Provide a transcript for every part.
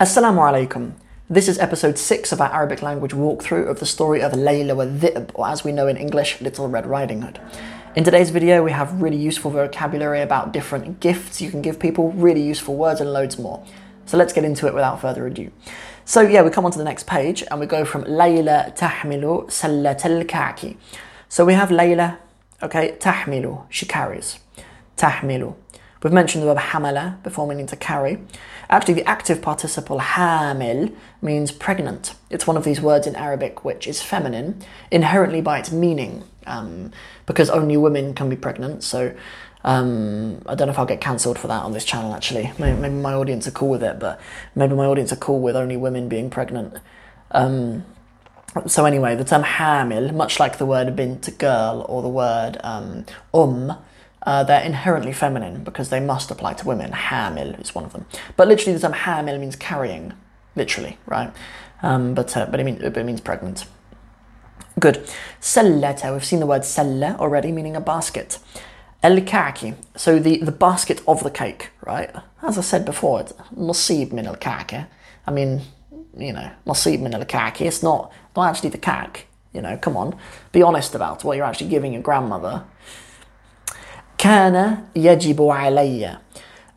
Assalamu alaikum. This is episode 6 of our Arabic language walkthrough of the story of Layla wa Dhi'b, or as we know in English, Little Red Riding Hood. In today's video, we have really useful vocabulary about different gifts you can give people, really useful words, and loads more. So let's get into it without further ado. So, yeah, we come on to the next page and we go from Layla tahmilu sallat al ka'ki. So we have Layla, okay, tahmilu, she carries. Tahmilu. We've mentioned the verb hamala before meaning to carry. Actually, the active participle hamil means pregnant. It's one of these words in Arabic which is feminine inherently by its meaning, um, because only women can be pregnant. So um, I don't know if I'll get cancelled for that on this channel. Actually, maybe, maybe, my audience are cool with it, but maybe my audience are cool with only women being pregnant. Um, so anyway, the term hamil, much like the word bint girl or the word um, um uh, they're inherently feminine because they must apply to women. Hamil is one of them. But literally, the term hamil means carrying, literally, right? Um, but uh, but it means, it means pregnant. Good. Sallata, we've seen the word salla already, meaning a basket. El kaki, so the, the basket of the cake, right? As I said before, it's nasib min al kaki. I mean, you know, nasib min al kaki. It's not, not actually the cake, you know, come on. Be honest about what you're actually giving your grandmother. كان يجب علي.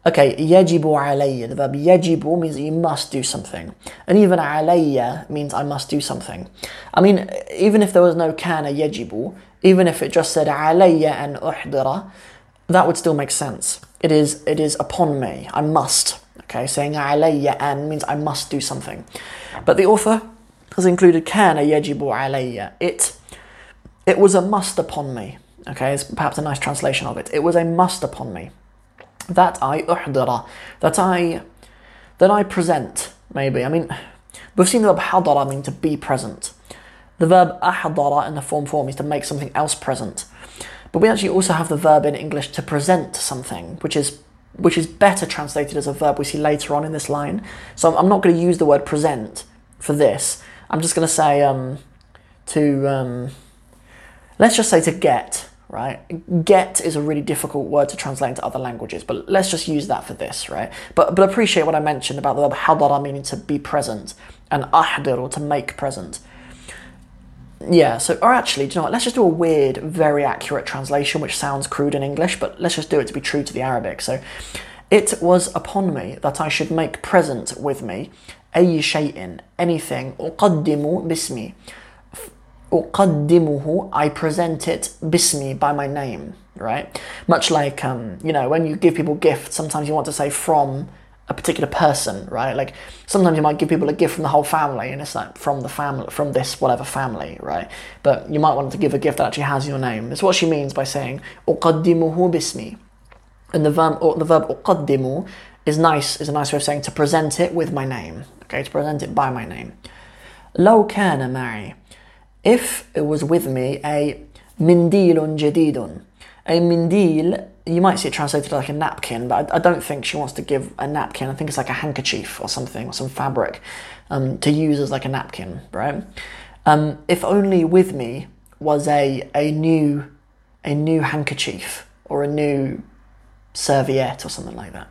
Okay, يجب علي. The verb يجب means you must do something. And even علي means I must do something. I mean, even if there was no كان يجب, even if it just said علي أن أحضر, that would still make sense. It is, it is upon me. I must. Okay, saying علي أن means I must do something. But the author has included كان يجب علي. It, it was a must upon me. Okay, it's perhaps a nice translation of it. It was a must upon me that I uhdara, that I that I present. Maybe I mean we've seen the verb hadara mean to be present. The verb ahdara in the form form means to make something else present. But we actually also have the verb in English to present something, which is which is better translated as a verb we see later on in this line. So I'm not going to use the word present for this. I'm just going to say um, to um, let's just say to get right? Get is a really difficult word to translate into other languages, but let's just use that for this, right? But but appreciate what I mentioned about the verb hadara meaning to be present and ahdir or to make present. Yeah, so or actually, do you know what? Let's just do a weird, very accurate translation which sounds crude in English, but let's just do it to be true to the Arabic. So it was upon me that I should make present with me أي شيء anything أقدم باسمي أقدمه, I present it bismi, by my name, right? Much like, um, you know, when you give people gifts, sometimes you want to say from a particular person, right? Like sometimes you might give people a gift from the whole family, and it's like from the family, from this whatever family, right? But you might want to give a gift that actually has your name. It's what she means by saying أقدمه bismi, and the verb or the verb أقدم is nice. Is a nice way of saying to present it with my name. Okay, to present it by my name. لو كان معي if it was with me a mindilun jadidun. A mindil, you might see it translated like a napkin, but I, I, don't think she wants to give a napkin. I think it's like a handkerchief or something, or some fabric um, to use as like a napkin, right? Um, if only with me was a, a new a new handkerchief or a new serviette or something like that.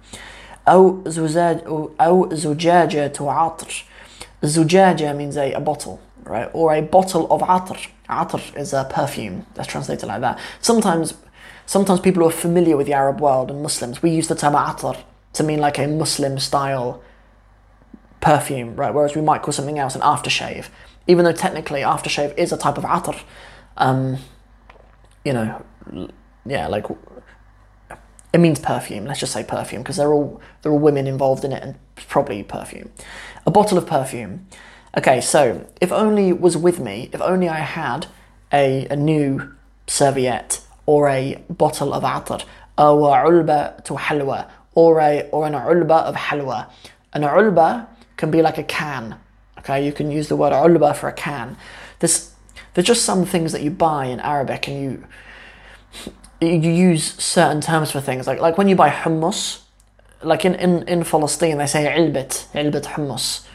أو زجاج أو زجاجة عطر. Zujaja means a, a bottle, right? Or a bottle of atr. Atr is a perfume. That's translated like that. Sometimes, sometimes people who are familiar with the Arab world and Muslims, we use the term atr to mean like a Muslim style perfume, right? Whereas we might call something else an aftershave, even though technically aftershave is a type of atr. Um, you know, yeah, like it means perfume. Let's just say perfume because they're all they're all women involved in it and probably perfume. A bottle of perfume. Okay, so if only it was with me, if only I had a, a new serviette or a bottle of atar, or ulba to halwa, or a or an ulba of halwa. An ulba can be like a can. Okay, you can use the word ulba for a can. There's there's just some things that you buy in Arabic and you you use certain terms for things like like when you buy hummus like in, in, in Palestine they say ilbit ilbit hummus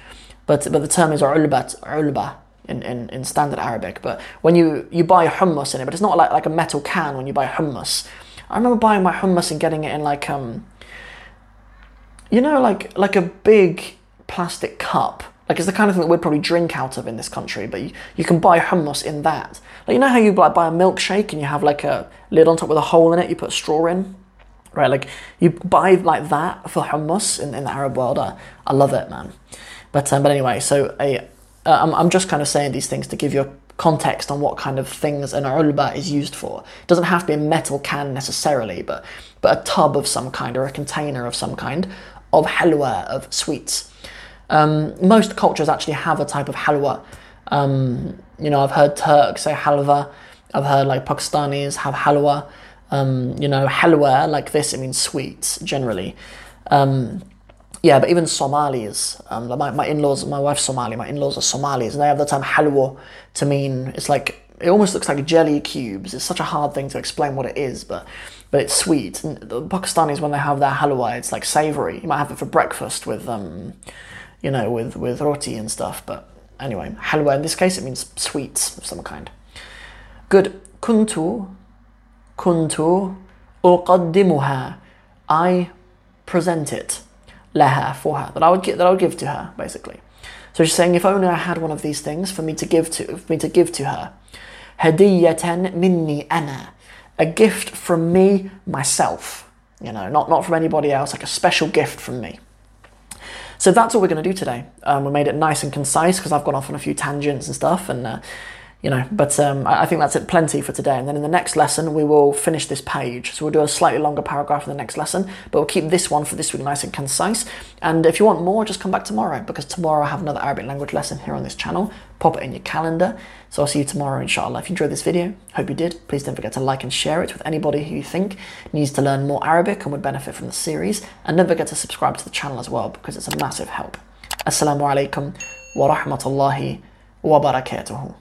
but but the term is ulbat, ulba in, in, in standard Arabic. But when you, you buy hummus in it, but it's not like, like a metal can when you buy hummus. I remember buying my hummus and getting it in like um you know like like a big plastic cup. Like it's the kind of thing that we'd probably drink out of in this country, but you, you can buy hummus in that. Like you know how you like buy a milkshake and you have like a lid on top with a hole in it, you put a straw in, right? Like you buy like that for hummus in, in the Arab world. I, I love it, man. But um, but anyway, so I, uh, I'm, I'm just kind of saying these things to give you a context on what kind of things an ulba is used for. It doesn't have to be a metal can necessarily, but but a tub of some kind or a container of some kind of halwa of sweets. Um, most cultures actually have a type of halwa. Um, you know, I've heard Turks say halwa. I've heard like Pakistanis have halwa. Um, you know, halwa like this it means sweets generally. Um, yeah, but even Somalis, um, my, my in-laws, my wife's Somali, my in-laws are Somalis, and they have the term halwa to mean it's like it almost looks like jelly cubes. It's such a hard thing to explain what it is, but but it's sweet. And the Pakistanis when they have their halwa, it's like savory. You might have it for breakfast with um, you know, with with roti and stuff. But anyway, halwa in this case it means sweets of some kind. Good. Kuntu, kuntu, uqaddimuha. I present it leha for her that I would give, that I would give to her basically. So she's saying if only I had one of these things for me to give to for me to give to her. Hadiyatan minni ana. A gift from me myself. You know, not, not from anybody else, like a special gift from me. So that's what we're going to do today. Um, we made it nice and concise because I've gone off on a few tangents and stuff, and uh, you know, but um, I think that's it plenty for today. And then in the next lesson, we will finish this page. So we'll do a slightly longer paragraph in the next lesson, but we'll keep this one for this week nice and concise. And if you want more, just come back tomorrow because tomorrow I have another Arabic language lesson here on this channel. Pop it in your calendar. So I'll see you tomorrow, inshallah. If you enjoyed this video, hope you did. Please don't forget to like and share it with anybody who you think needs to learn more Arabic and would benefit from the series. And don't forget to subscribe to the channel as well because it's a massive help. Assalamu alaikum wa rahmatullahi wa barakatuhu.